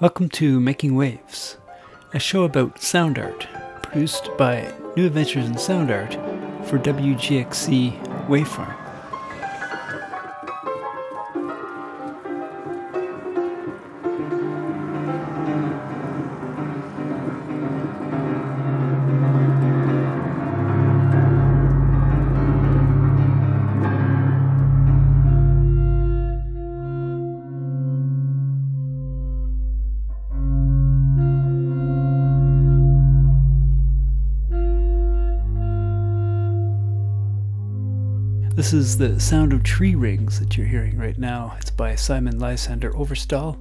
Welcome to Making Waves, a show about sound art, produced by New Adventures in Sound Art for WGXC Wave Farm. This is the sound of tree rings that you're hearing right now. It's by Simon Lysander Overstall.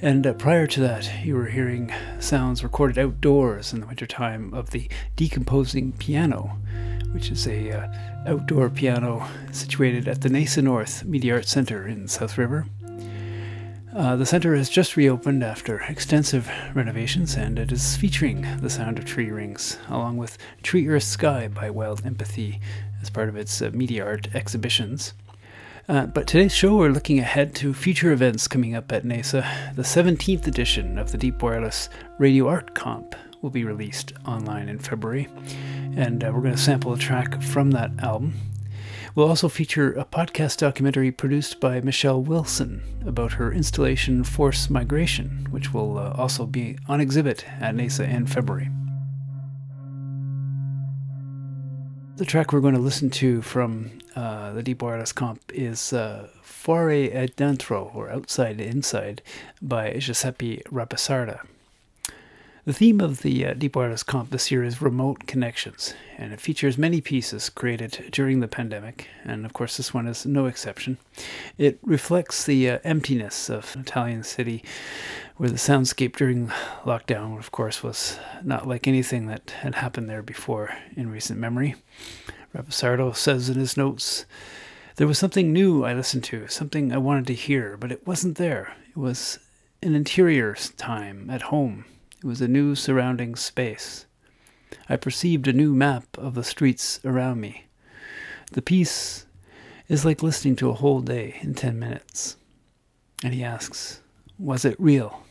And uh, prior to that, you were hearing sounds recorded outdoors in the wintertime of the decomposing piano, which is a uh, outdoor piano situated at the NAISA North Media Arts Center in South River. Uh, the center has just reopened after extensive renovations, and it is featuring the sound of tree rings, along with Tree Earth Sky by Wild Empathy as part of its uh, media art exhibitions. Uh, but today's show, we're looking ahead to future events coming up at NAISA. The 17th edition of the Deep Wireless Radio Art Comp will be released online in February, and uh, we're going to sample a track from that album. We'll also feature a podcast documentary produced by Michelle Wilson about her installation Force Migration, which will uh, also be on exhibit at NAISA in February. The track we're going to listen to from uh, the Deep Wireless Comp is uh, e Dentro, or Outside Inside, by Giuseppe Rapisarda. The theme of the uh, Deep Wireless Comp this year is remote connections, and it features many pieces created during the pandemic, and of course, this one is no exception. It reflects the uh, emptiness of an Italian city where the soundscape during lockdown, of course, was not like anything that had happened there before in recent memory. Rapisarda says in his notes, There was something new I listened to, something I wanted to hear, but it wasn't there. It was an interior time at home it was a new surrounding space. I perceived a new map of the streets around me. The piece is like listening to a whole day in 10 minutes. And he asks, Was it real?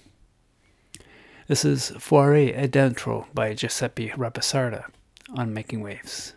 This is Fuori e Dentro by Giuseppe Rapisarda on Making Waves.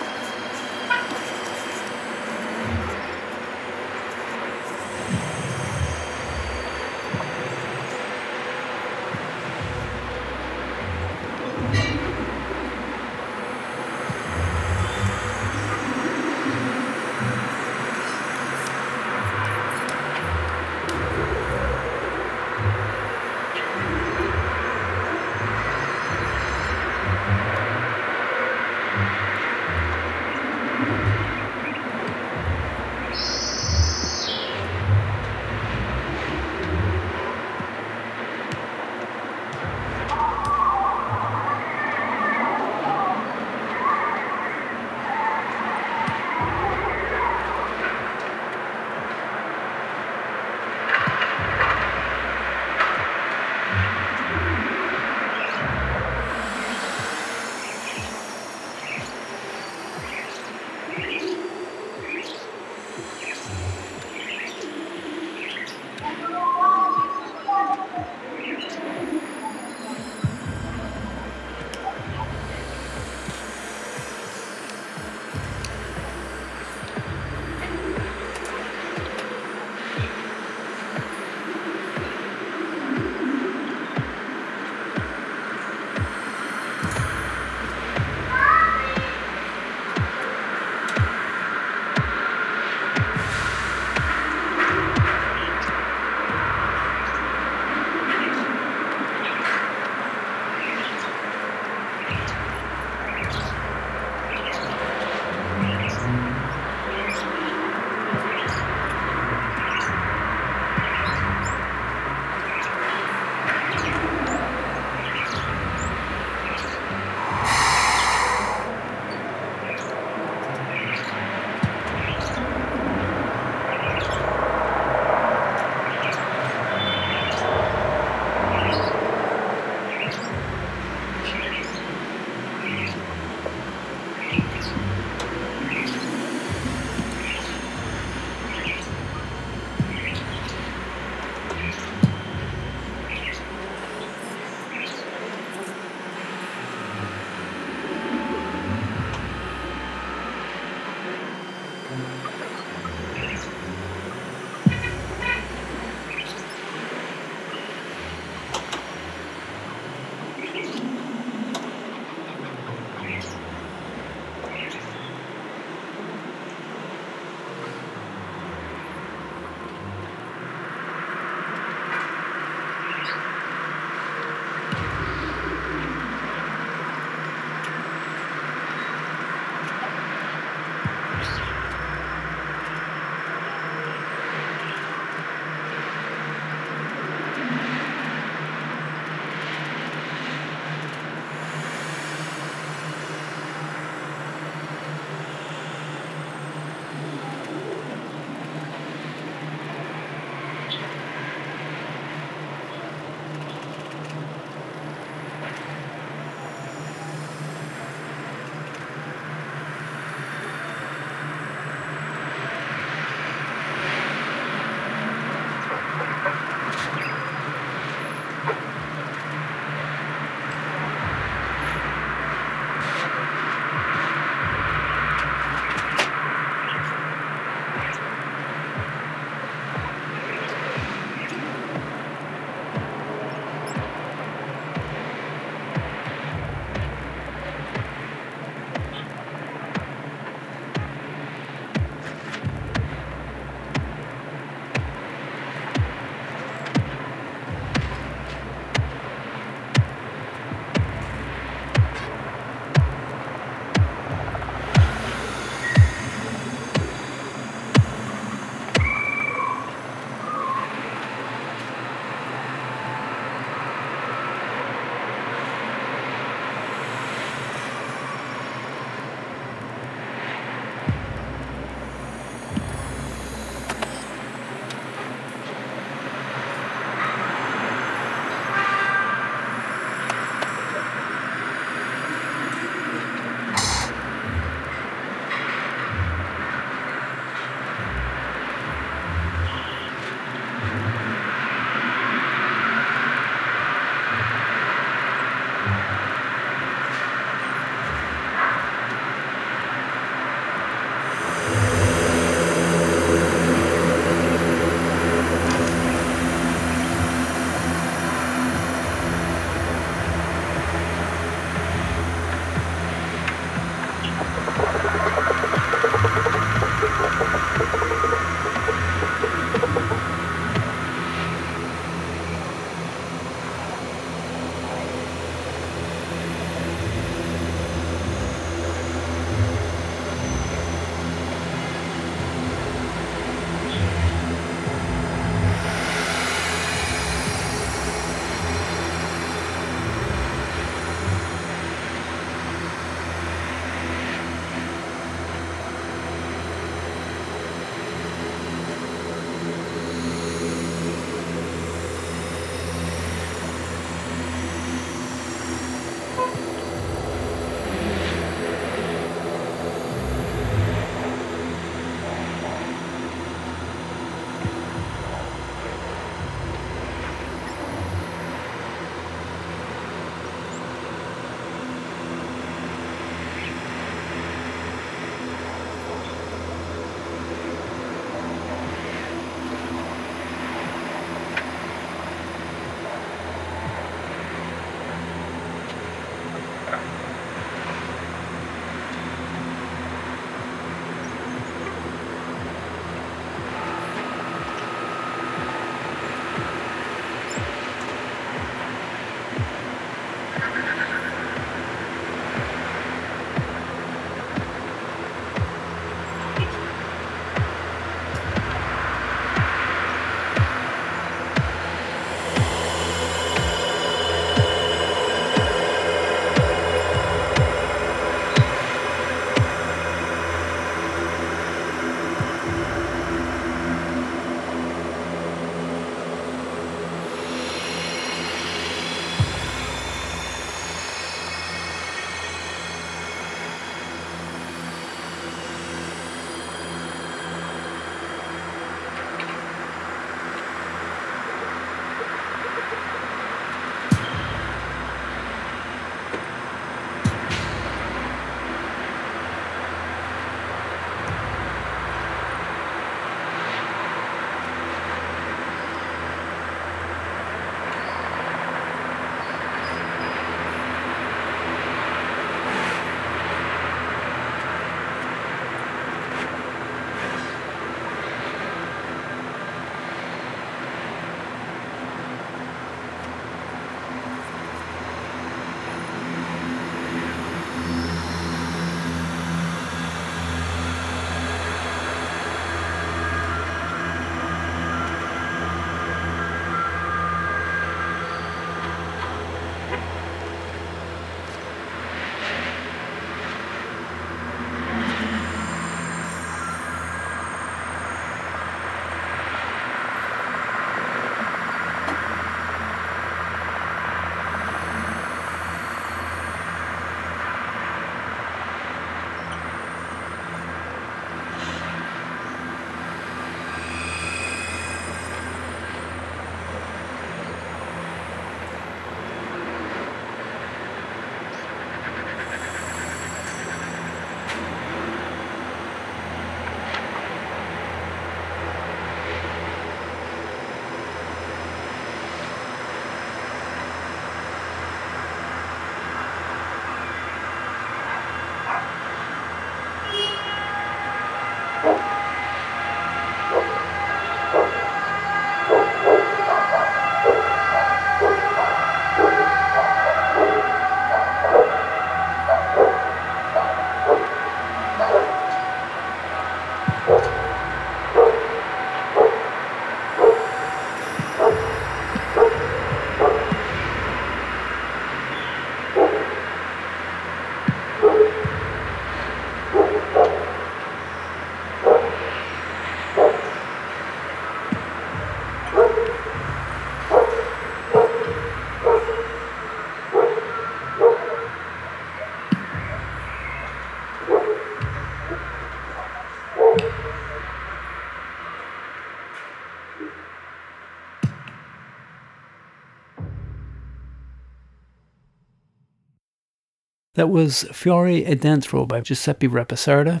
That was Fiore Dentro by Giuseppe Rapisarda.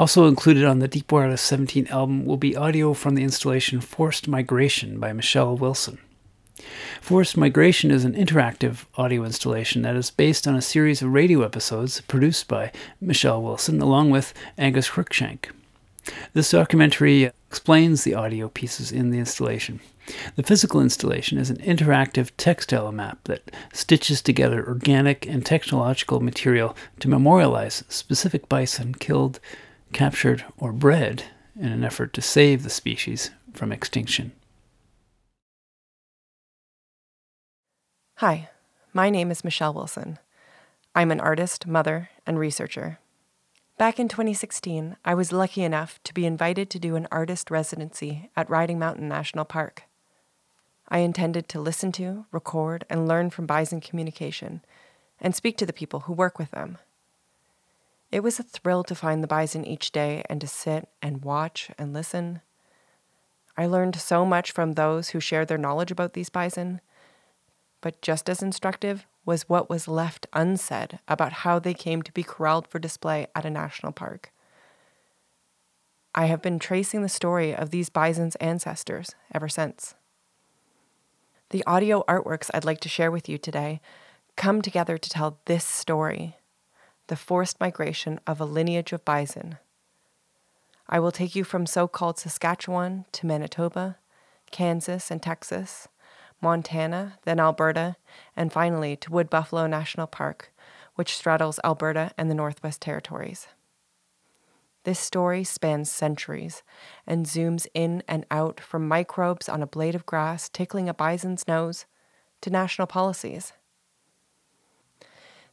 Also included on the Deep Wireless 17 album will be audio from the installation Forced Migration by Michelle Wilson. Forced Migration is an interactive audio installation that is based on a series of radio episodes produced by Michelle Wilson along with Angus Cruikshank. This documentary explains the audio pieces in the installation. The physical installation is an interactive textile map that stitches together organic and technological material to memorialize specific bison killed, captured, or bred in an effort to save the species from extinction. Hi, my name is Michelle Wilson. I'm an artist, mother, and researcher. Back in 2016, I was lucky enough to be invited to do an artist residency at Riding Mountain National Park. I intended to listen to, record, and learn from bison communication and speak to the people who work with them. It was a thrill to find the bison each day and to sit and watch and listen. I learned so much from those who shared their knowledge about these bison, but just as instructive was what was left unsaid about how they came to be corralled for display at a national park. I have been tracing the story of these bison's ancestors ever since. The audio artworks I'd like to share with you today come together to tell this story the forced migration of a lineage of bison. I will take you from so called Saskatchewan to Manitoba, Kansas, and Texas, Montana, then Alberta, and finally to Wood Buffalo National Park, which straddles Alberta and the Northwest Territories. This story spans centuries and zooms in and out from microbes on a blade of grass tickling a bison's nose to national policies.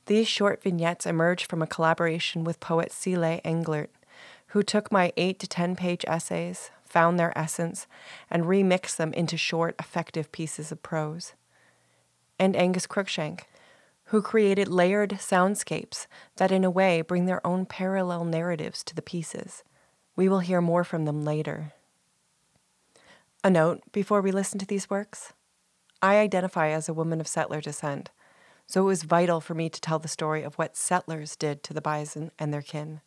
These short vignettes emerge from a collaboration with poet Seeley Englert, who took my 8 to 10 page essays, found their essence, and remixed them into short, effective pieces of prose. And Angus Cruikshank, who created layered soundscapes that, in a way, bring their own parallel narratives to the pieces. We will hear more from them later. A note before we listen to these works I identify as a woman of settler descent, so it was vital for me to tell the story of what settlers did to the bison and their kin.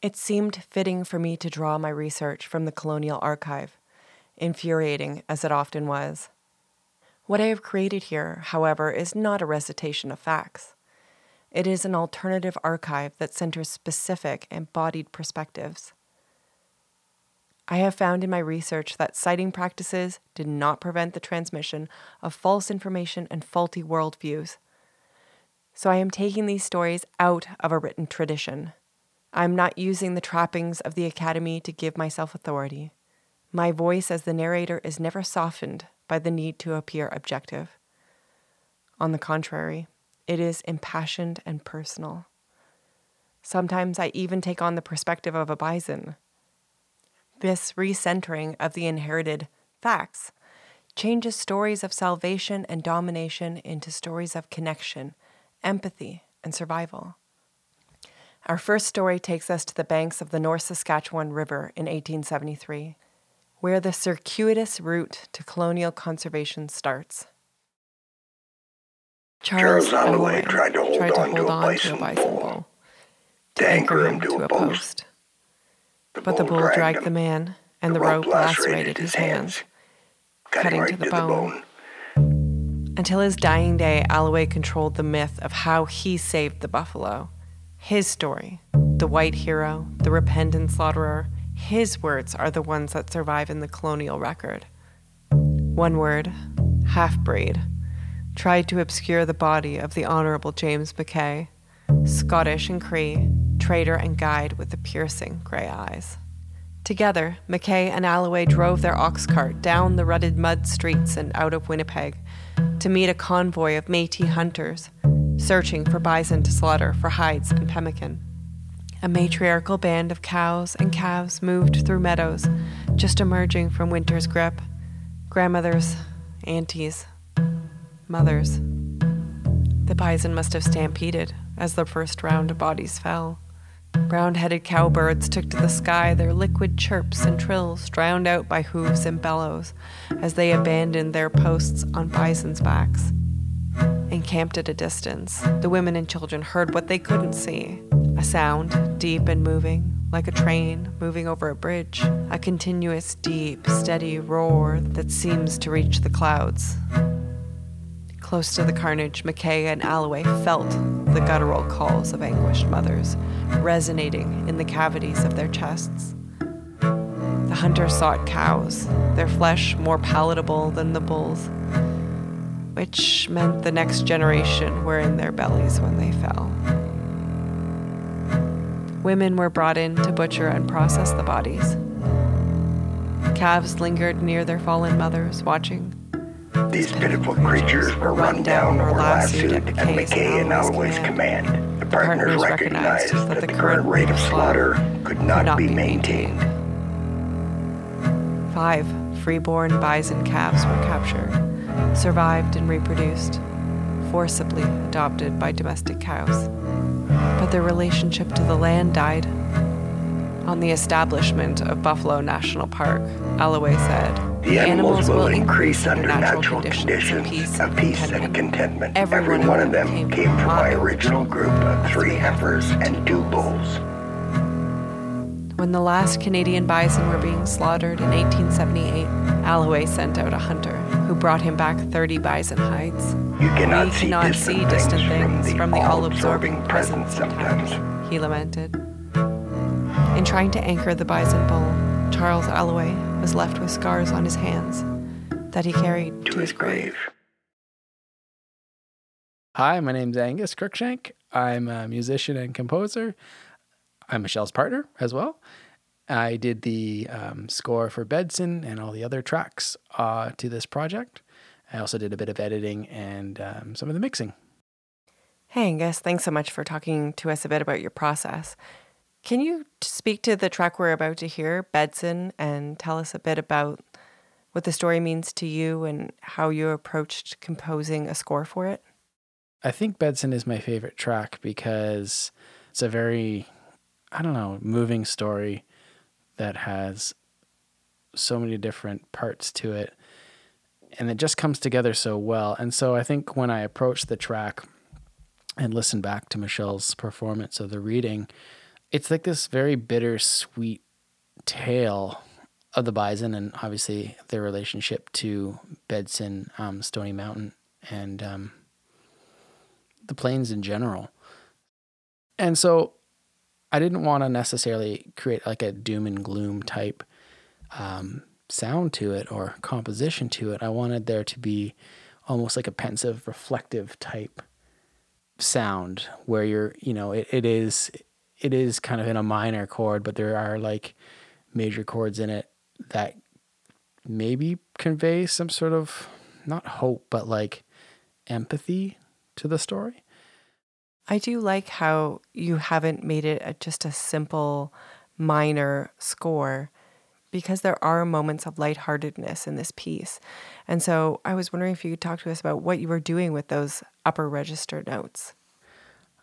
It seemed fitting for me to draw my research from the colonial archive, infuriating as it often was. What I have created here, however, is not a recitation of facts. It is an alternative archive that centers specific, embodied perspectives. I have found in my research that citing practices did not prevent the transmission of false information and faulty worldviews. So I am taking these stories out of a written tradition. I am not using the trappings of the Academy to give myself authority. My voice as the narrator is never softened by the need to appear objective. On the contrary, it is impassioned and personal. Sometimes I even take on the perspective of a bison. This recentering of the inherited facts changes stories of salvation and domination into stories of connection, empathy, and survival. Our first story takes us to the banks of the North Saskatchewan River in 1873 where the circuitous route to colonial conservation starts. Charles, Charles Alloway tried to hold, tried to on, to to a bison bull, bull to anchor him to a post. The but the bull dragged, the man, and the, the rope lacerated his hands, cutting right to the bone. the bone. Until his dying day, Alloway controlled the myth of how he saved the buffalo. His story, the white hero, the repentant slaughterer, his words are the ones that survive in the colonial record. One word, half breed, tried to obscure the body of the Honorable James McKay, Scottish and Cree, trader and guide with the piercing gray eyes. Together, McKay and Alloway drove their ox cart down the rutted mud streets and out of Winnipeg to meet a convoy of Metis hunters searching for bison to slaughter for hides and pemmican. A matriarchal band of cows and calves moved through meadows, just emerging from winter's grip. Grandmothers, aunties, mothers. The bison must have stampeded as the first round of bodies fell. Brown headed cowbirds took to the sky, their liquid chirps and trills drowned out by hooves and bellows as they abandoned their posts on bison's backs. Encamped at a distance, the women and children heard what they couldn't see a sound, deep and moving, like a train moving over a bridge, a continuous, deep, steady roar that seems to reach the clouds. Close to the carnage, McKay and Alloway felt the guttural calls of anguished mothers resonating in the cavities of their chests. The hunters sought cows, their flesh more palatable than the bulls, which meant the next generation were in their bellies when they fell. Women were brought in to butcher and process the bodies. Calves lingered near their fallen mothers, watching. These pitiful creatures were run down or lassoed at McKay and Alloway's command. The partners recognized that the current rate of slaughter could not be maintained. Five freeborn bison calves were captured, survived and reproduced, forcibly adopted by domestic cows but their relationship to the land died. On the establishment of Buffalo National Park, Alloway said, The animals, animals will increase under natural, natural conditions, conditions of peace, peace and contentment. Every, Every one, one of them came, came from my original group of three heifers and two bulls. When the last Canadian bison were being slaughtered in 1878, Alloway sent out a hunter who brought him back 30 bison hides. You cannot, we see, cannot distant see distant things, from the, the all-absorbing presence sometimes, he lamented. In trying to anchor the bison bull, Charles Alloway was left with scars on his hands that he carried to, to his grave. Hi, my name's Angus Cruikshank. I'm a musician and composer. I'm Michelle's partner as well. I did the um, score for Bedson and all the other tracks uh, to this project. I also did a bit of editing and um, some of the mixing. Hey, Angus, thanks so much for talking to us a bit about your process. Can you speak to the track we're about to hear, Bedson, and tell us a bit about what the story means to you and how you approached composing a score for it? I think Bedson is my favorite track because it's a very I don't know, moving story that has so many different parts to it. And it just comes together so well. And so I think when I approached the track and listened back to Michelle's performance of the reading, it's like this very bittersweet tale of the bison and obviously their relationship to Bedson, um, Stony Mountain, and um, the plains in general. And so I didn't want to necessarily create like a doom and gloom type um, sound to it or composition to it. I wanted there to be almost like a pensive, reflective type sound where you're, you know, it, it is it is kind of in a minor chord, but there are like major chords in it that maybe convey some sort of not hope, but like empathy to the story. I do like how you haven't made it a, just a simple minor score because there are moments of lightheartedness in this piece. And so I was wondering if you could talk to us about what you were doing with those upper register notes.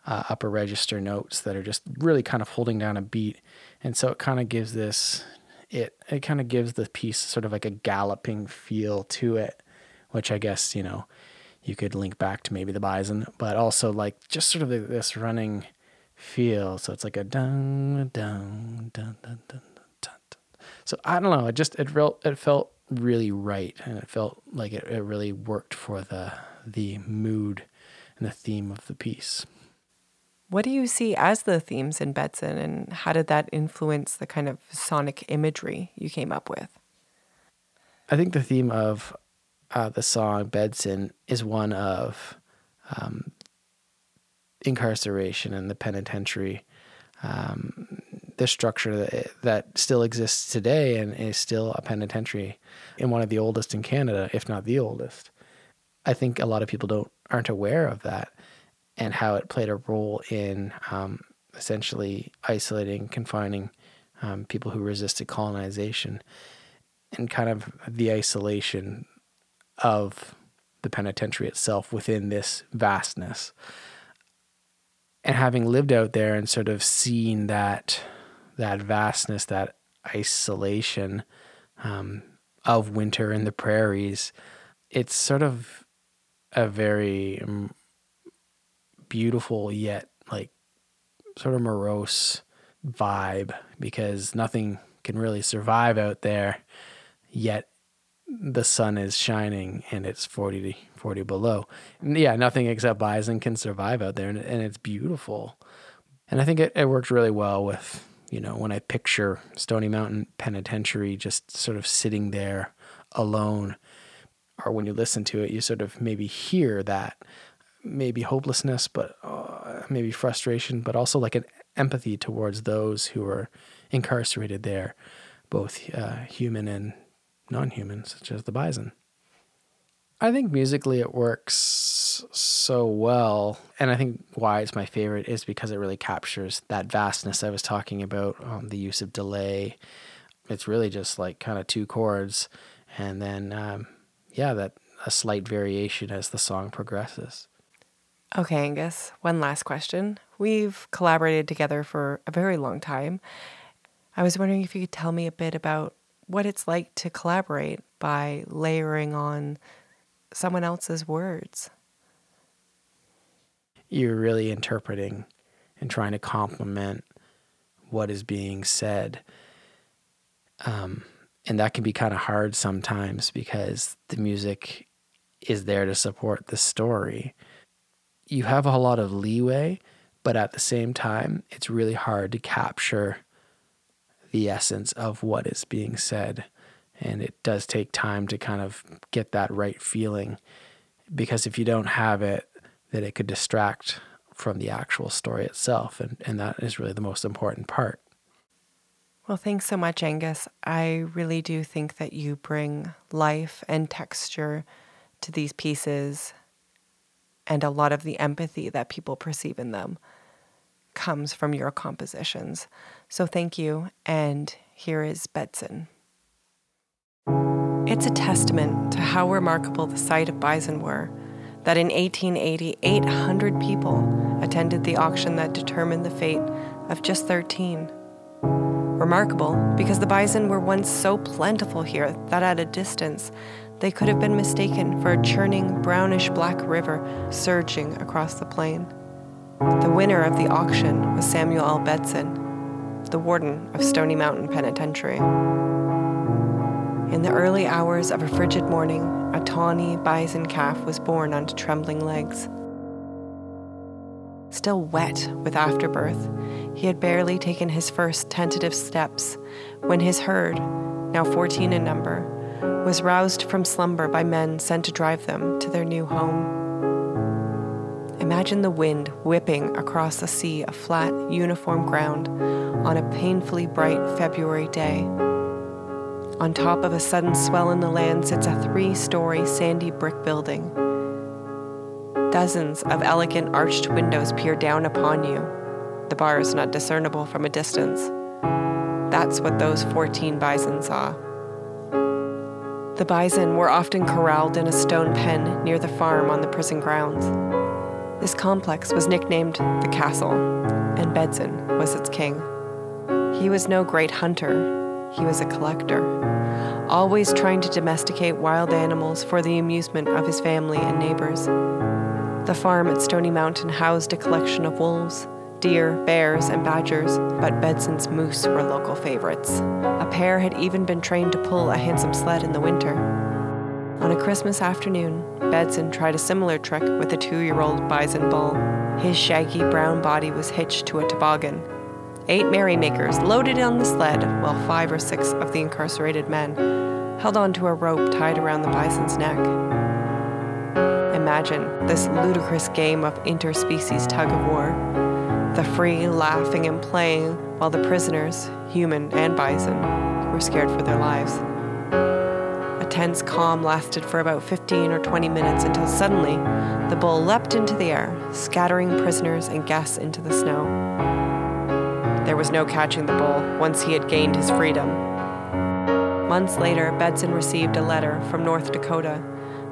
Uh, upper register notes that are just really kind of holding down a beat. And so it kind of gives this, it, it kind of gives the piece sort of like a galloping feel to it, which I guess, you know, you could link back to maybe the bison, but also like just sort of this running feel. So it's like a dun dun dun dun dun dun. So I don't know. It just it felt it felt really right, and it felt like it, it really worked for the the mood and the theme of the piece. What do you see as the themes in Bedson, and how did that influence the kind of sonic imagery you came up with? I think the theme of uh, the song Bedson is one of um, incarceration and the penitentiary, um, the structure that, that still exists today and is still a penitentiary in one of the oldest in Canada, if not the oldest. I think a lot of people don't aren't aware of that and how it played a role in um, essentially isolating, confining um, people who resisted colonization and kind of the isolation of the penitentiary itself within this vastness. And having lived out there and sort of seen that that vastness, that isolation um, of winter in the prairies, it's sort of a very um, beautiful yet like sort of morose vibe because nothing can really survive out there yet the sun is shining and it's 40 40 below. Yeah nothing except bison can survive out there and, and it's beautiful. And i think it, it worked really well with you know when i picture stony mountain penitentiary just sort of sitting there alone or when you listen to it you sort of maybe hear that maybe hopelessness but uh, maybe frustration but also like an empathy towards those who are incarcerated there both uh, human and non human, such as the bison. I think musically it works so well. And I think why it's my favorite is because it really captures that vastness I was talking about, um, the use of delay. It's really just like kind of two chords. And then, um, yeah, that a slight variation as the song progresses. Okay, Angus, one last question. We've collaborated together for a very long time. I was wondering if you could tell me a bit about what it's like to collaborate by layering on someone else's words. You're really interpreting and trying to complement what is being said. Um, and that can be kind of hard sometimes because the music is there to support the story. You have a lot of leeway, but at the same time, it's really hard to capture the essence of what is being said. And it does take time to kind of get that right feeling because if you don't have it, that it could distract from the actual story itself. And, and that is really the most important part. Well, thanks so much, Angus. I really do think that you bring life and texture to these pieces, and a lot of the empathy that people perceive in them comes from your compositions. So thank you, and here is Bedson. It's a testament to how remarkable the sight of bison were that in 1880, 800 people attended the auction that determined the fate of just 13. Remarkable because the bison were once so plentiful here that at a distance they could have been mistaken for a churning brownish black river surging across the plain. The winner of the auction was Samuel L. Bedson, the warden of Stony Mountain Penitentiary. In the early hours of a frigid morning, a tawny bison calf was born onto trembling legs. Still wet with afterbirth, he had barely taken his first tentative steps when his herd, now 14 in number, was roused from slumber by men sent to drive them to their new home. Imagine the wind whipping across a sea of flat, uniform ground on a painfully bright February day. On top of a sudden swell in the land sits a three story sandy brick building. Dozens of elegant arched windows peer down upon you, the bar is not discernible from a distance. That's what those 14 bison saw. The bison were often corralled in a stone pen near the farm on the prison grounds. This complex was nicknamed the Castle, and Bedson was its king. He was no great hunter, he was a collector, always trying to domesticate wild animals for the amusement of his family and neighbors. The farm at Stony Mountain housed a collection of wolves, deer, bears, and badgers, but Bedson's moose were local favorites. A pair had even been trained to pull a handsome sled in the winter. On a Christmas afternoon, Bedson tried a similar trick with a two year old bison bull. His shaggy brown body was hitched to a toboggan. Eight merrymakers loaded on the sled, while five or six of the incarcerated men held onto a rope tied around the bison's neck. Imagine this ludicrous game of interspecies tug of war. The free laughing and playing while the prisoners, human and bison, were scared for their lives tense calm lasted for about 15 or 20 minutes until suddenly the bull leapt into the air, scattering prisoners and guests into the snow. There was no catching the bull once he had gained his freedom. Months later, Bedson received a letter from North Dakota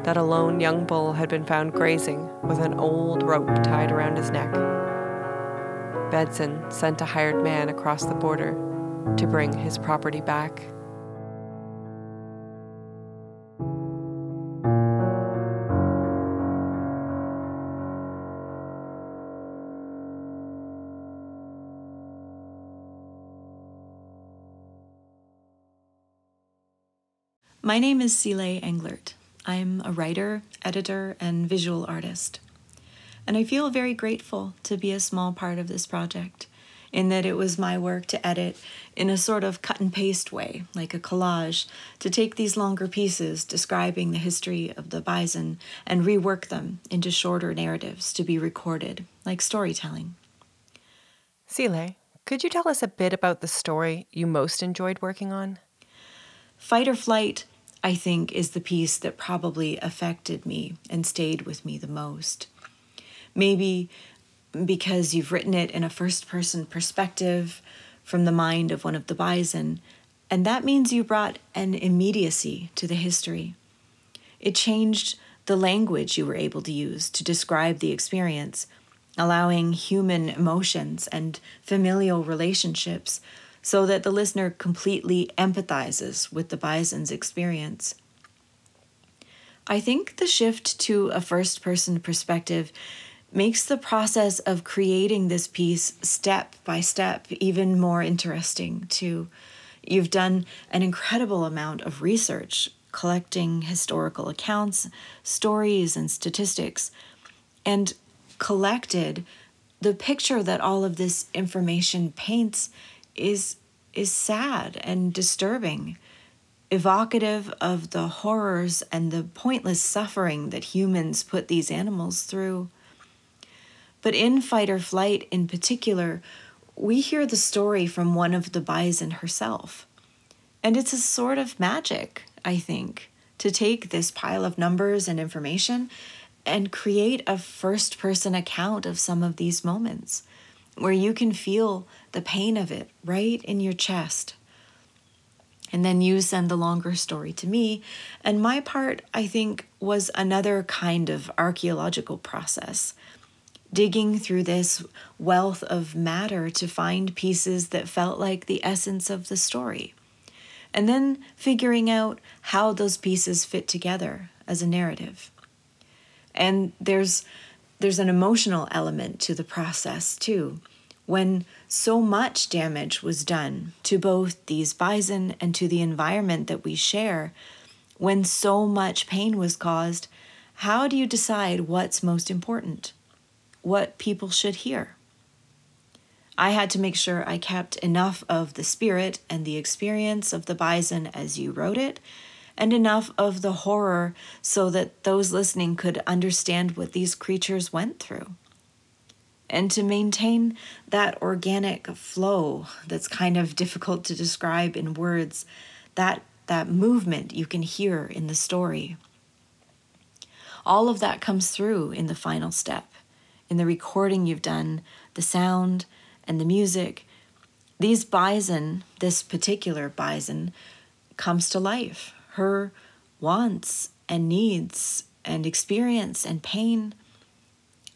that a lone young bull had been found grazing with an old rope tied around his neck. Bedson sent a hired man across the border to bring his property back. My name is Sile Englert. I'm a writer, editor, and visual artist. And I feel very grateful to be a small part of this project, in that it was my work to edit in a sort of cut and paste way, like a collage, to take these longer pieces describing the history of the bison and rework them into shorter narratives to be recorded, like storytelling. Sile, could you tell us a bit about the story you most enjoyed working on? Fight or Flight, I think, is the piece that probably affected me and stayed with me the most. Maybe because you've written it in a first person perspective from the mind of one of the bison, and that means you brought an immediacy to the history. It changed the language you were able to use to describe the experience, allowing human emotions and familial relationships so that the listener completely empathizes with the bison's experience. I think the shift to a first person perspective makes the process of creating this piece step by step even more interesting too. You've done an incredible amount of research collecting historical accounts, stories, and statistics, and collected the picture that all of this information paints is is sad and disturbing evocative of the horrors and the pointless suffering that humans put these animals through. But in fight or flight in particular we hear the story from one of the bison herself. And it's a sort of magic i think to take this pile of numbers and information and create a first person account of some of these moments where you can feel the pain of it right in your chest. And then you send the longer story to me. And my part, I think, was another kind of archaeological process, digging through this wealth of matter to find pieces that felt like the essence of the story. And then figuring out how those pieces fit together as a narrative. And there's there's an emotional element to the process too when so much damage was done to both these bison and to the environment that we share, when so much pain was caused, how do you decide what's most important? What people should hear? I had to make sure I kept enough of the spirit and the experience of the bison as you wrote it, and enough of the horror so that those listening could understand what these creatures went through and to maintain that organic flow that's kind of difficult to describe in words that that movement you can hear in the story. All of that comes through in the final step in the recording you've done the sound and the music. These bison this particular bison comes to life. Her wants and needs and experience and pain.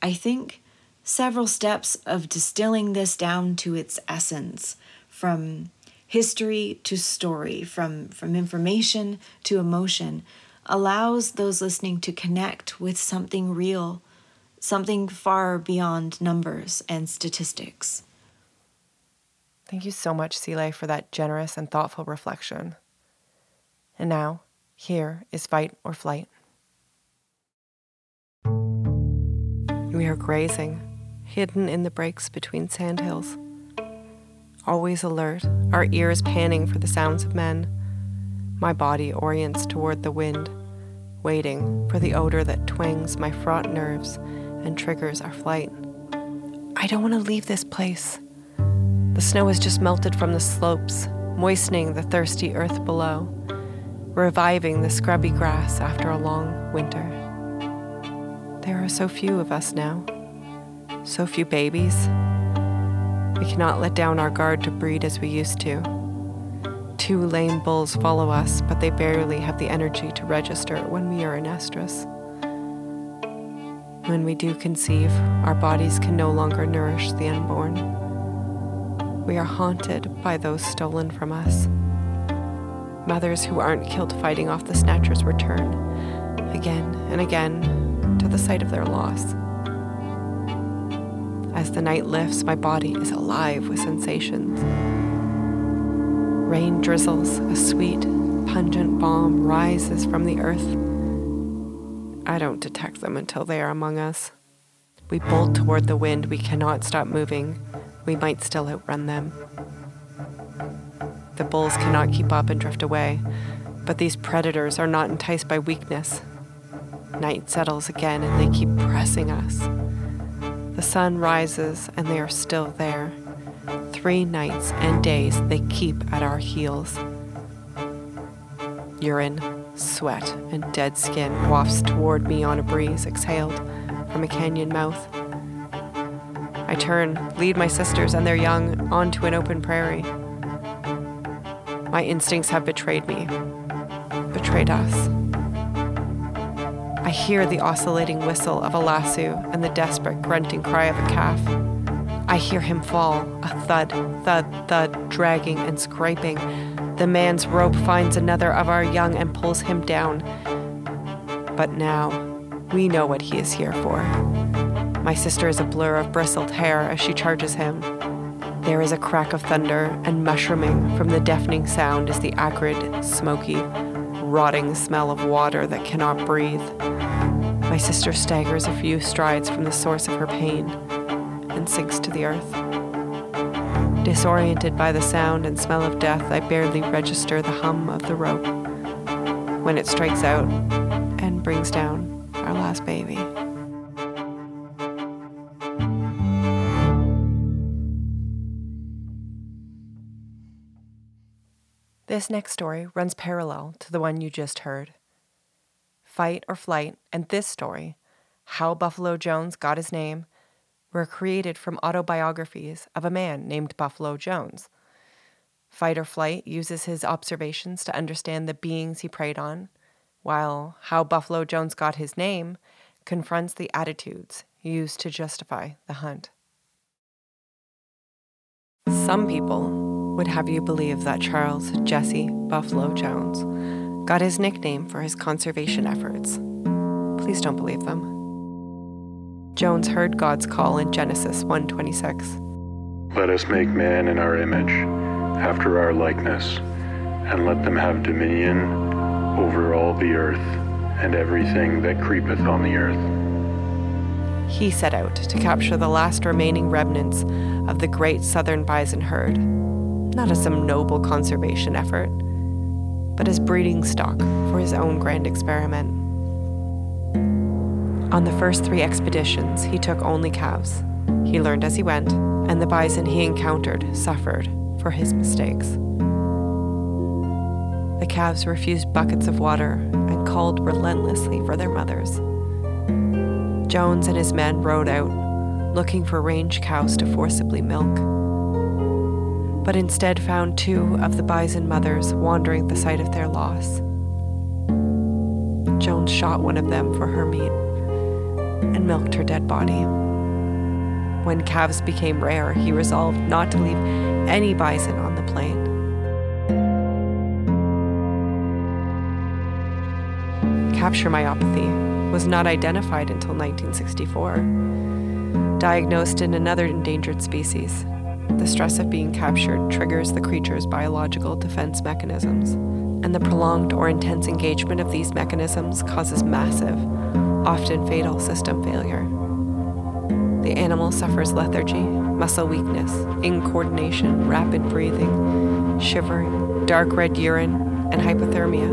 I think several steps of distilling this down to its essence from history to story, from, from information to emotion, allows those listening to connect with something real, something far beyond numbers and statistics. Thank you so much, Sile, for that generous and thoughtful reflection. And now, here is Fight or Flight. We are grazing hidden in the breaks between sandhills. Always alert, our ears panning for the sounds of men. My body orients toward the wind, waiting for the odor that twangs my fraught nerves and triggers our flight. I don't want to leave this place. The snow has just melted from the slopes, moistening the thirsty earth below, reviving the scrubby grass after a long winter. There are so few of us now so few babies. We cannot let down our guard to breed as we used to. Two lame bulls follow us, but they barely have the energy to register when we are in estrus. When we do conceive, our bodies can no longer nourish the unborn. We are haunted by those stolen from us. Mothers who aren't killed fighting off the snatchers return, again and again, to the site of their loss. As the night lifts, my body is alive with sensations. Rain drizzles, a sweet, pungent balm rises from the earth. I don't detect them until they are among us. We bolt toward the wind. We cannot stop moving. We might still outrun them. The bulls cannot keep up and drift away, but these predators are not enticed by weakness. Night settles again and they keep pressing us. The sun rises and they are still there. Three nights and days they keep at our heels. Urine, sweat, and dead skin wafts toward me on a breeze exhaled from a canyon mouth. I turn, lead my sisters and their young onto an open prairie. My instincts have betrayed me, betrayed us. I hear the oscillating whistle of a lasso and the desperate grunting cry of a calf. I hear him fall, a thud, thud, thud, dragging and scraping. The man's rope finds another of our young and pulls him down. But now, we know what he is here for. My sister is a blur of bristled hair as she charges him. There is a crack of thunder, and mushrooming from the deafening sound is the acrid, smoky, rotting smell of water that cannot breathe. My sister staggers a few strides from the source of her pain and sinks to the earth. Disoriented by the sound and smell of death, I barely register the hum of the rope when it strikes out and brings down our last baby. This next story runs parallel to the one you just heard. Fight or Flight and this story, How Buffalo Jones Got His Name, were created from autobiographies of a man named Buffalo Jones. Fight or Flight uses his observations to understand the beings he preyed on, while How Buffalo Jones Got His Name confronts the attitudes used to justify the hunt. Some people would have you believe that Charles Jesse Buffalo Jones got his nickname for his conservation efforts. Please don't believe them. Jones heard God's call in Genesis 1:26. Let us make man in our image, after our likeness, and let them have dominion over all the earth and everything that creepeth on the earth. He set out to capture the last remaining remnants of the great southern bison herd not as some noble conservation effort, but as breeding stock for his own grand experiment. On the first three expeditions, he took only calves. He learned as he went, and the bison he encountered suffered for his mistakes. The calves refused buckets of water and called relentlessly for their mothers. Jones and his men rode out, looking for range cows to forcibly milk but instead found two of the bison mothers wandering the site of their loss. Jones shot one of them for her meat and milked her dead body. When calves became rare, he resolved not to leave any bison on the plain. Capture myopathy was not identified until 1964, diagnosed in another endangered species, the stress of being captured triggers the creature's biological defense mechanisms, and the prolonged or intense engagement of these mechanisms causes massive, often fatal system failure. The animal suffers lethargy, muscle weakness, incoordination, rapid breathing, shivering, dark red urine, and hypothermia.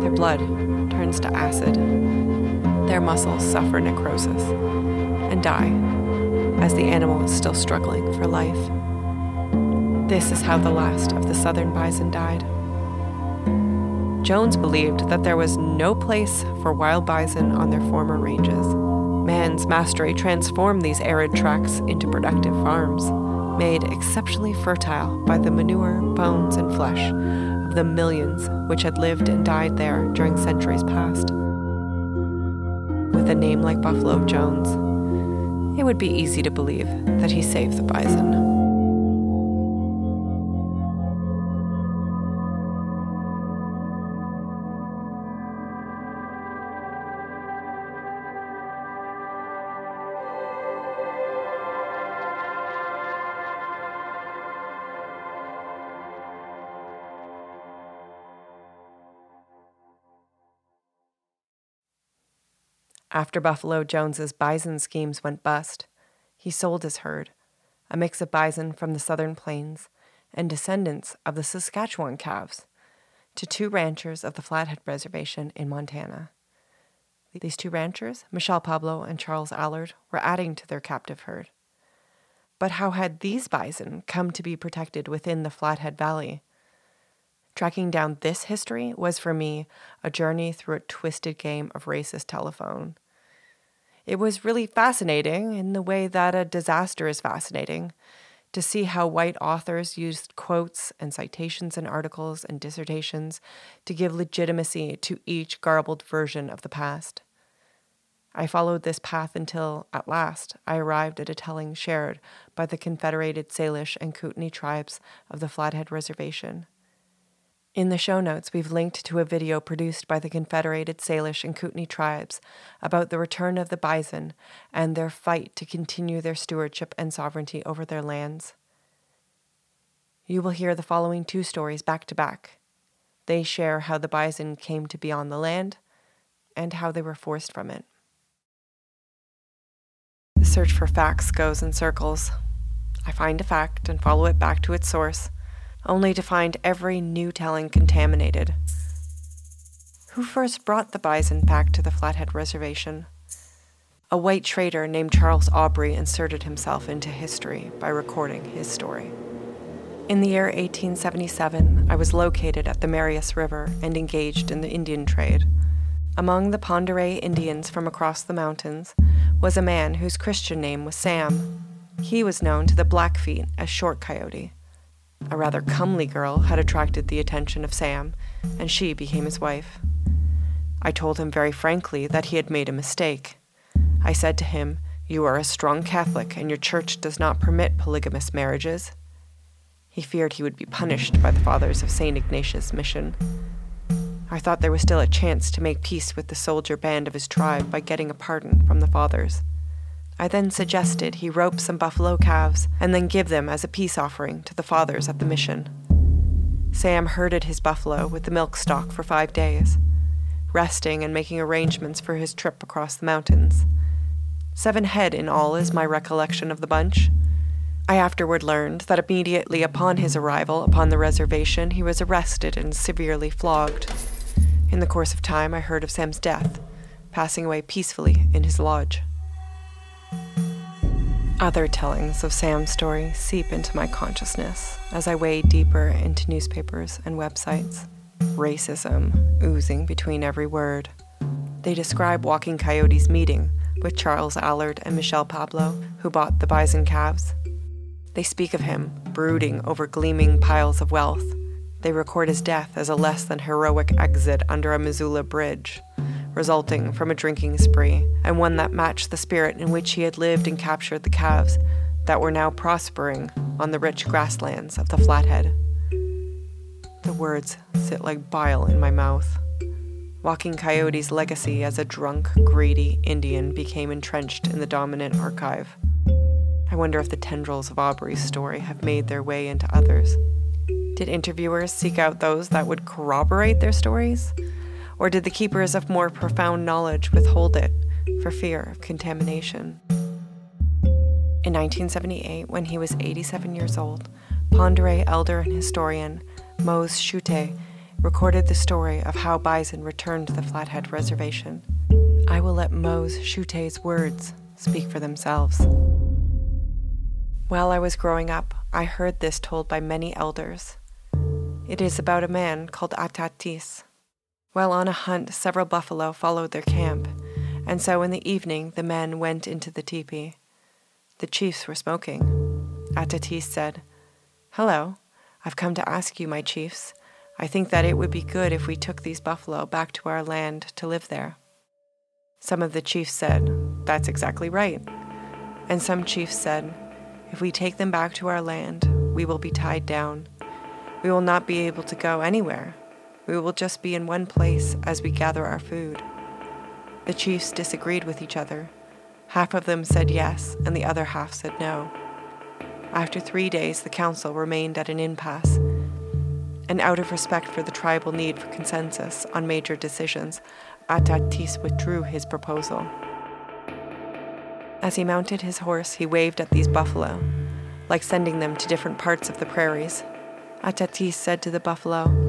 Their blood turns to acid. Their muscles suffer necrosis and die as the animal is still struggling for life. This is how the last of the southern bison died. Jones believed that there was no place for wild bison on their former ranges. Man's mastery transformed these arid tracts into productive farms, made exceptionally fertile by the manure, bones, and flesh of the millions which had lived and died there during centuries past. With a name like Buffalo Jones, it would be easy to believe that he saved the bison. After Buffalo Jones's bison schemes went bust, he sold his herd, a mix of bison from the southern plains and descendants of the Saskatchewan calves, to two ranchers of the Flathead Reservation in Montana. These two ranchers, Michel Pablo and Charles Allard, were adding to their captive herd. But how had these bison come to be protected within the Flathead Valley? Tracking down this history was for me a journey through a twisted game of racist telephone. It was really fascinating in the way that a disaster is fascinating to see how white authors used quotes and citations in articles and dissertations to give legitimacy to each garbled version of the past. I followed this path until, at last, I arrived at a telling shared by the Confederated Salish and Kootenai tribes of the Flathead Reservation. In the show notes, we've linked to a video produced by the Confederated Salish and Kootenai tribes about the return of the bison and their fight to continue their stewardship and sovereignty over their lands. You will hear the following two stories back to back. They share how the bison came to be on the land and how they were forced from it. The search for facts goes in circles. I find a fact and follow it back to its source only to find every new telling contaminated. Who first brought the bison back to the Flathead Reservation? A white trader named Charles Aubrey inserted himself into history by recording his story. In the year 1877, I was located at the Marias River and engaged in the Indian trade. Among the d'Oreille Indians from across the mountains was a man whose Christian name was Sam. He was known to the Blackfeet as Short Coyote a rather comely girl, had attracted the attention of Sam, and she became his wife. I told him very frankly that he had made a mistake. I said to him, You are a strong Catholic, and your church does not permit polygamous marriages. He feared he would be punished by the fathers of St. Ignatius' mission. I thought there was still a chance to make peace with the soldier band of his tribe by getting a pardon from the fathers. I then suggested he rope some buffalo calves and then give them as a peace offering to the fathers at the mission. Sam herded his buffalo with the milk stock for five days, resting and making arrangements for his trip across the mountains. Seven head in all is my recollection of the bunch. I afterward learned that immediately upon his arrival upon the reservation, he was arrested and severely flogged. In the course of time, I heard of Sam's death, passing away peacefully in his lodge. Other tellings of Sam's story seep into my consciousness as I wade deeper into newspapers and websites. Racism oozing between every word. They describe Walking Coyote's meeting with Charles Allard and Michel Pablo, who bought the bison calves. They speak of him brooding over gleaming piles of wealth. They record his death as a less than heroic exit under a Missoula bridge resulting from a drinking spree, and one that matched the spirit in which he had lived and captured the calves that were now prospering on the rich grasslands of the Flathead. The words sit like bile in my mouth. Walking Coyote's legacy as a drunk, greedy Indian became entrenched in the dominant archive. I wonder if the tendrils of Aubrey's story have made their way into others. Did interviewers seek out those that would corroborate their stories? Or did the keepers of more profound knowledge withhold it for fear of contamination? In 1978, when he was 87 years old, d'Oreille elder and historian Mose Shute recorded the story of how bison returned to the Flathead Reservation. I will let Mose Shute's words speak for themselves. While I was growing up, I heard this told by many elders. It is about a man called Atatis while on a hunt, several buffalo followed their camp, and so in the evening the men went into the tepee. The chiefs were smoking. Atatis said, Hello, I've come to ask you, my chiefs. I think that it would be good if we took these buffalo back to our land to live there. Some of the chiefs said, That's exactly right. And some chiefs said, If we take them back to our land, we will be tied down. We will not be able to go anywhere. We will just be in one place as we gather our food. The chiefs disagreed with each other. Half of them said yes, and the other half said no. After three days, the council remained at an impasse. And out of respect for the tribal need for consensus on major decisions, Atatis withdrew his proposal. As he mounted his horse, he waved at these buffalo, like sending them to different parts of the prairies. Atatis said to the buffalo,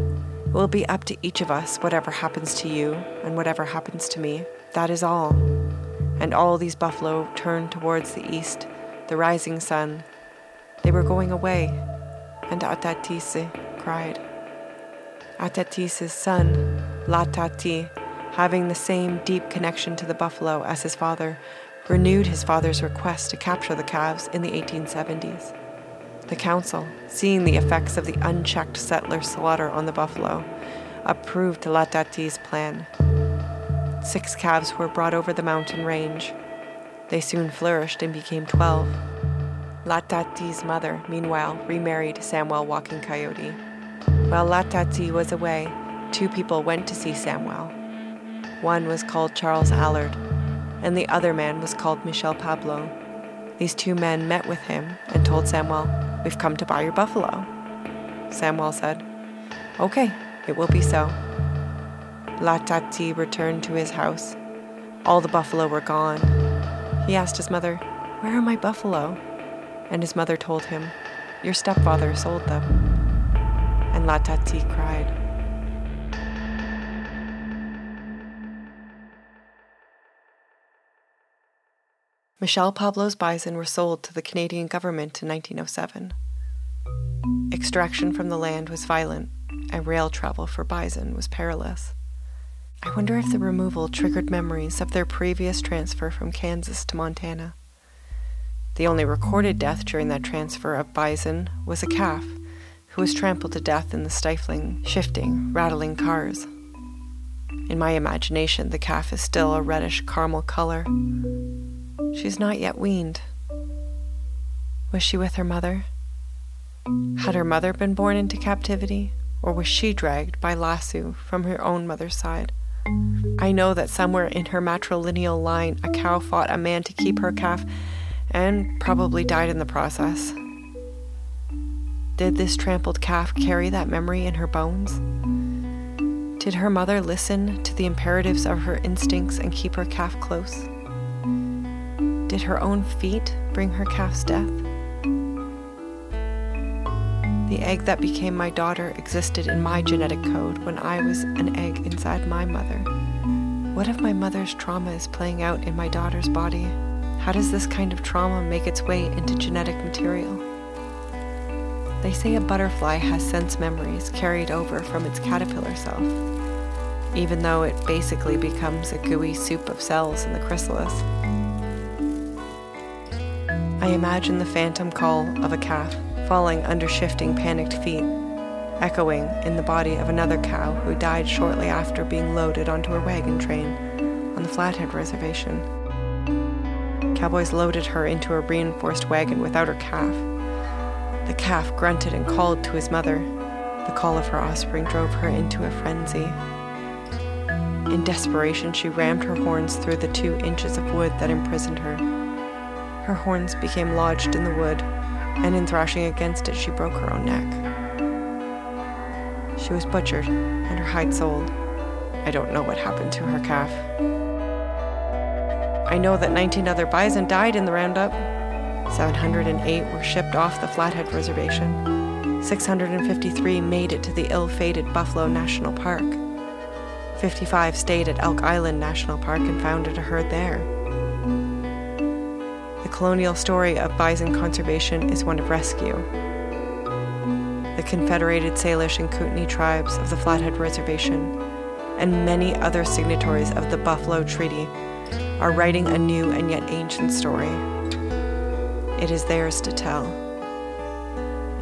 It will be up to each of us, whatever happens to you and whatever happens to me. That is all. And all these buffalo turned towards the east, the rising sun. They were going away, and Atatise cried. Atatise's son, Latati, having the same deep connection to the buffalo as his father, renewed his father's request to capture the calves in the 1870s. The council, seeing the effects of the unchecked settler slaughter on the buffalo, approved Latati's plan. Six calves were brought over the mountain range. They soon flourished and became 12. Latati's mother, meanwhile, remarried Samuel Walking Coyote. While Latati was away, two people went to see Samuel. One was called Charles Allard, and the other man was called Michel Pablo. These two men met with him and told Samuel, We've come to buy your buffalo. Samuel said, Okay, it will be so. Latati returned to his house. All the buffalo were gone. He asked his mother, Where are my buffalo? And his mother told him, Your stepfather sold them. And Latati cried. Michel Pablo's bison were sold to the Canadian government in 1907. Extraction from the land was violent, and rail travel for bison was perilous. I wonder if the removal triggered memories of their previous transfer from Kansas to Montana. The only recorded death during that transfer of bison was a calf who was trampled to death in the stifling, shifting, rattling cars. In my imagination, the calf is still a reddish caramel color, She's not yet weaned. Was she with her mother? Had her mother been born into captivity, or was she dragged by lasso from her own mother's side? I know that somewhere in her matrilineal line, a cow fought a man to keep her calf and probably died in the process. Did this trampled calf carry that memory in her bones? Did her mother listen to the imperatives of her instincts and keep her calf close? Did her own feet bring her calf's death? The egg that became my daughter existed in my genetic code when I was an egg inside my mother. What if my mother's trauma is playing out in my daughter's body? How does this kind of trauma make its way into genetic material? They say a butterfly has sense memories carried over from its caterpillar self, even though it basically becomes a gooey soup of cells in the chrysalis. I imagine the phantom call of a calf falling under shifting, panicked feet, echoing in the body of another cow who died shortly after being loaded onto a wagon train on the Flathead Reservation. Cowboys loaded her into a reinforced wagon without her calf. The calf grunted and called to his mother. The call of her offspring drove her into a frenzy. In desperation, she rammed her horns through the two inches of wood that imprisoned her. Her horns became lodged in the wood, and in thrashing against it, she broke her own neck. She was butchered and her hide sold. I don't know what happened to her calf. I know that 19 other bison died in the roundup. 708 were shipped off the Flathead Reservation. 653 made it to the ill fated Buffalo National Park. 55 stayed at Elk Island National Park and founded a herd there colonial story of bison conservation is one of rescue. The Confederated Salish and Kootenai tribes of the Flathead Reservation and many other signatories of the Buffalo Treaty are writing a new and yet ancient story. It is theirs to tell.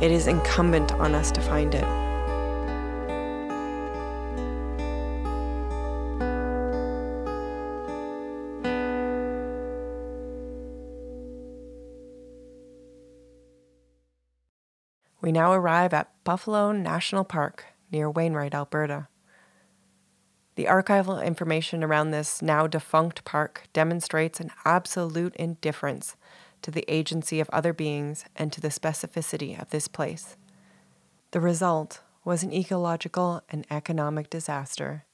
It is incumbent on us to find it. Now arrive at Buffalo National Park near Wainwright, Alberta. The archival information around this now defunct park demonstrates an absolute indifference to the agency of other beings and to the specificity of this place. The result was an ecological and economic disaster.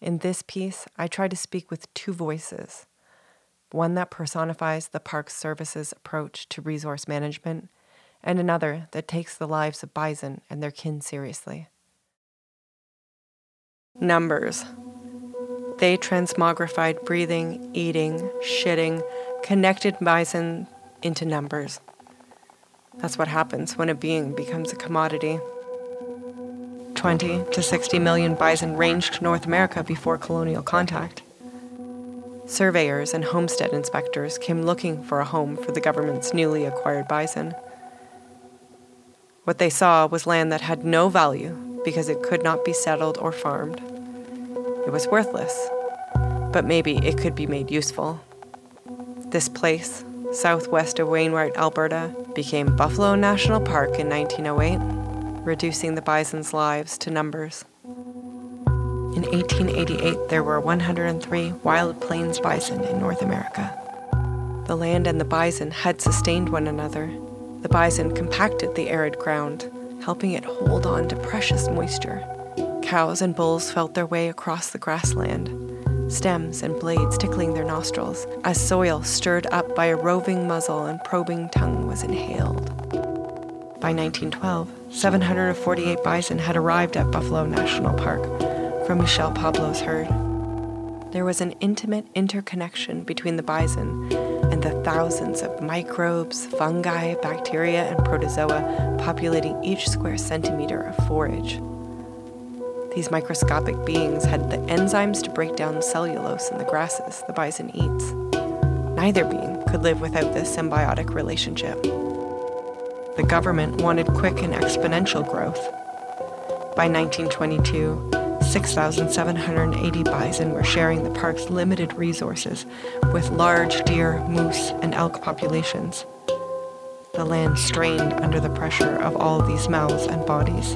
In this piece, I try to speak with two voices one that personifies the Park Service's approach to resource management, and another that takes the lives of bison and their kin seriously. Numbers. They transmogrified breathing, eating, shitting, connected bison into numbers. That's what happens when a being becomes a commodity. 20 to 60 million bison ranged North America before colonial contact. Surveyors and homestead inspectors came looking for a home for the government's newly acquired bison. What they saw was land that had no value because it could not be settled or farmed. It was worthless, but maybe it could be made useful. This place, southwest of Wainwright, Alberta, became Buffalo National Park in 1908, reducing the bison's lives to numbers. In 1888, there were 103 wild plains bison in North America. The land and the bison had sustained one another. The bison compacted the arid ground, helping it hold on to precious moisture. Cows and bulls felt their way across the grassland, stems and blades tickling their nostrils as soil stirred up by a roving muzzle and probing tongue was inhaled. By 1912, 748 bison had arrived at Buffalo National Park from Michel Pablo's herd. There was an intimate interconnection between the bison the thousands of microbes, fungi, bacteria, and protozoa populating each square centimeter of forage. These microscopic beings had the enzymes to break down cellulose in the grasses the bison eats. Neither being could live without this symbiotic relationship. The government wanted quick and exponential growth. By 1922, 6,780 bison were sharing the park's limited resources with large deer, moose, and elk populations. The land strained under the pressure of all these mouths and bodies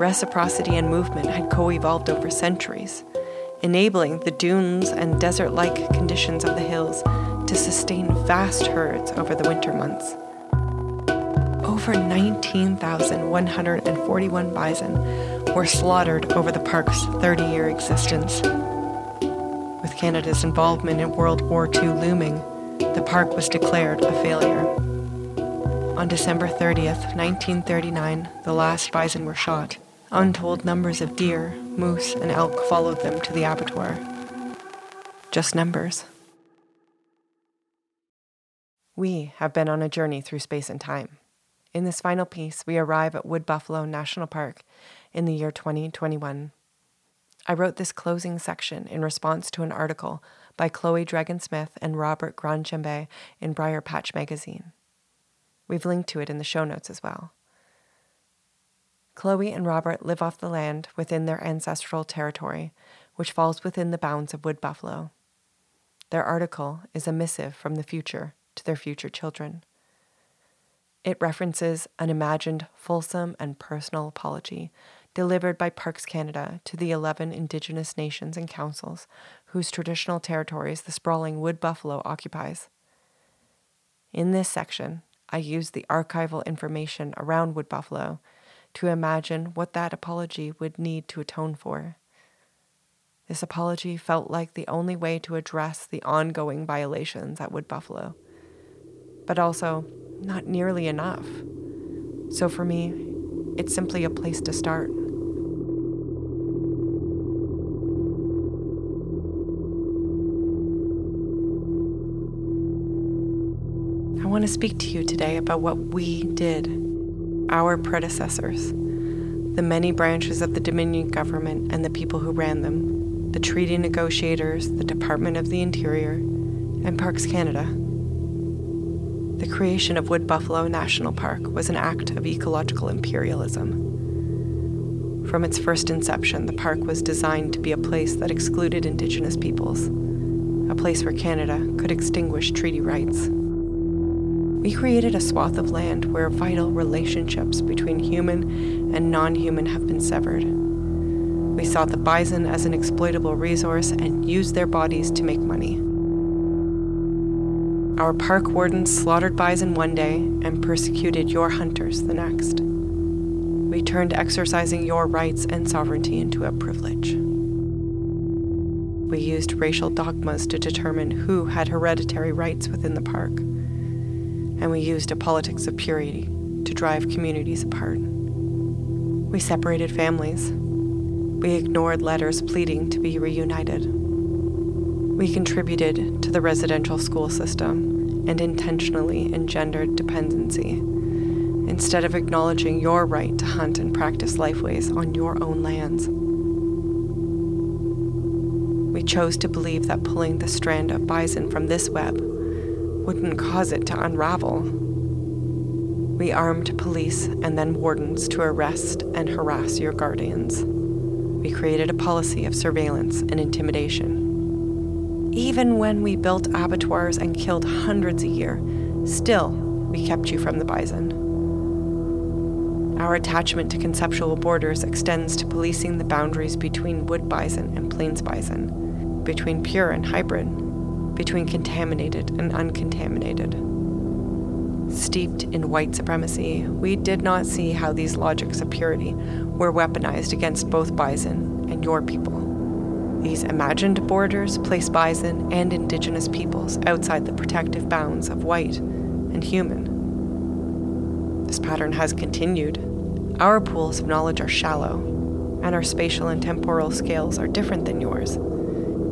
reciprocity and movement had co evolved over centuries, enabling the dunes and desert like conditions of the hills to sustain vast herds over the winter months. Over 19,141 bison were slaughtered over the park's 30 year existence. With Canada's involvement in World War II looming, the park was declared a failure. On December 30th, 1939, the last bison were shot. Untold numbers of deer, moose, and elk followed them to the abattoir. Just numbers. We have been on a journey through space and time. In this final piece, we arrive at Wood Buffalo National Park in the year 2021. I wrote this closing section in response to an article by Chloe Dragon Smith and Robert Grandjambe in Briarpatch magazine. We've linked to it in the show notes as well. Chloe and Robert live off the land within their ancestral territory, which falls within the bounds of Wood Buffalo. Their article is a missive from the future to their future children. It references an imagined, fulsome, and personal apology delivered by Parks Canada to the 11 Indigenous nations and councils whose traditional territories the sprawling Wood Buffalo occupies. In this section, I use the archival information around Wood Buffalo to imagine what that apology would need to atone for. This apology felt like the only way to address the ongoing violations at Wood Buffalo, but also not nearly enough. So for me, it's simply a place to start. I want to speak to you today about what we did our predecessors, the many branches of the Dominion government and the people who ran them, the treaty negotiators, the Department of the Interior, and Parks Canada. The creation of Wood Buffalo National Park was an act of ecological imperialism. From its first inception, the park was designed to be a place that excluded Indigenous peoples, a place where Canada could extinguish treaty rights. We created a swath of land where vital relationships between human and non human have been severed. We saw the bison as an exploitable resource and used their bodies to make money. Our park wardens slaughtered bison one day and persecuted your hunters the next. We turned exercising your rights and sovereignty into a privilege. we used racial dogmas to determine who had hereditary rights within the park. And we used a politics of purity to drive communities apart. We separated families. We ignored letters pleading to be reunited. We contributed to the residential school system and intentionally engendered dependency instead of acknowledging your right to hunt and practice lifeways on your own lands. We chose to believe that pulling the strand of bison from this web wouldn't cause it to unravel. We armed police and then wardens to arrest and harass your guardians. We created a policy of surveillance and intimidation. Even when we built abattoirs and killed hundreds a year, still we kept you from the bison. Our attachment to conceptual borders extends to policing the boundaries between wood bison and plains bison, between pure and hybrid, between contaminated and uncontaminated. Steeped in white supremacy, we did not see how these logics of purity were weaponized against both bison and your people. These imagined borders place bison and indigenous peoples outside the protective bounds of white and human. This pattern has continued our pools of knowledge are shallow, and our spatial and temporal scales are different than yours.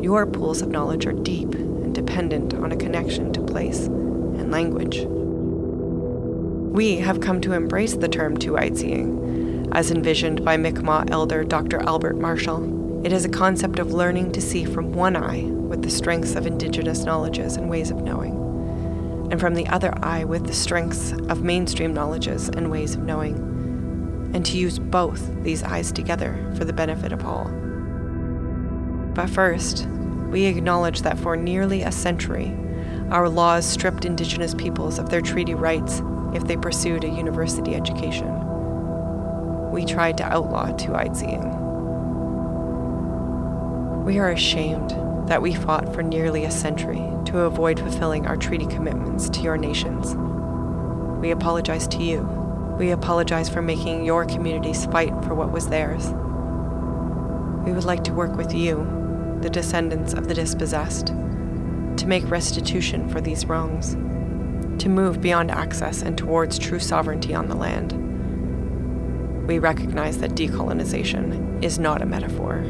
Your pools of knowledge are deep and dependent on a connection to place and language. We have come to embrace the term two-eyed seeing, as envisioned by Mi'kmaq elder Dr. Albert Marshall. It is a concept of learning to see from one eye with the strengths of indigenous knowledges and ways of knowing, and from the other eye with the strengths of mainstream knowledges and ways of knowing and to use both these eyes together for the benefit of all. But first, we acknowledge that for nearly a century, our laws stripped Indigenous peoples of their treaty rights if they pursued a university education. We tried to outlaw two eyed seeing. We are ashamed that we fought for nearly a century to avoid fulfilling our treaty commitments to your nations. We apologize to you we apologize for making your communities fight for what was theirs. We would like to work with you, the descendants of the dispossessed, to make restitution for these wrongs, to move beyond access and towards true sovereignty on the land. We recognize that decolonization is not a metaphor.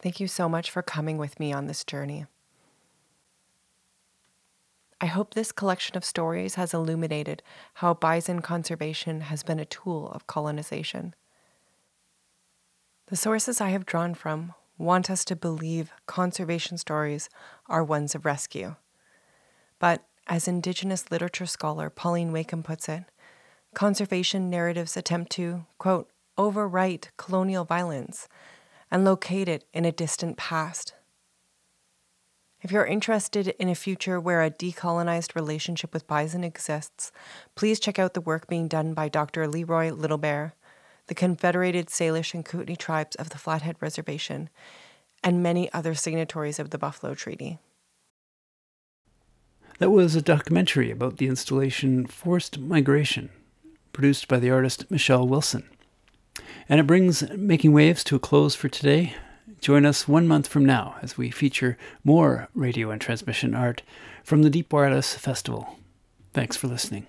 Thank you so much for coming with me on this journey. I hope this collection of stories has illuminated how bison conservation has been a tool of colonization. The sources I have drawn from want us to believe conservation stories are ones of rescue. But as Indigenous literature scholar Pauline Wakeham puts it, conservation narratives attempt to, quote, overwrite colonial violence and locate it in a distant past. If you're interested in a future where a decolonized relationship with bison exists, please check out the work being done by Dr. Leroy Littlebear, the Confederated Salish and Kootenai tribes of the Flathead Reservation, and many other signatories of the Buffalo Treaty. That was a documentary about the installation Forced Migration, produced by the artist Michelle Wilson. And it brings Making Waves to a close for today. Join us one month from now as we feature more radio and transmission art from the Deep Wireless Festival. Thanks for listening.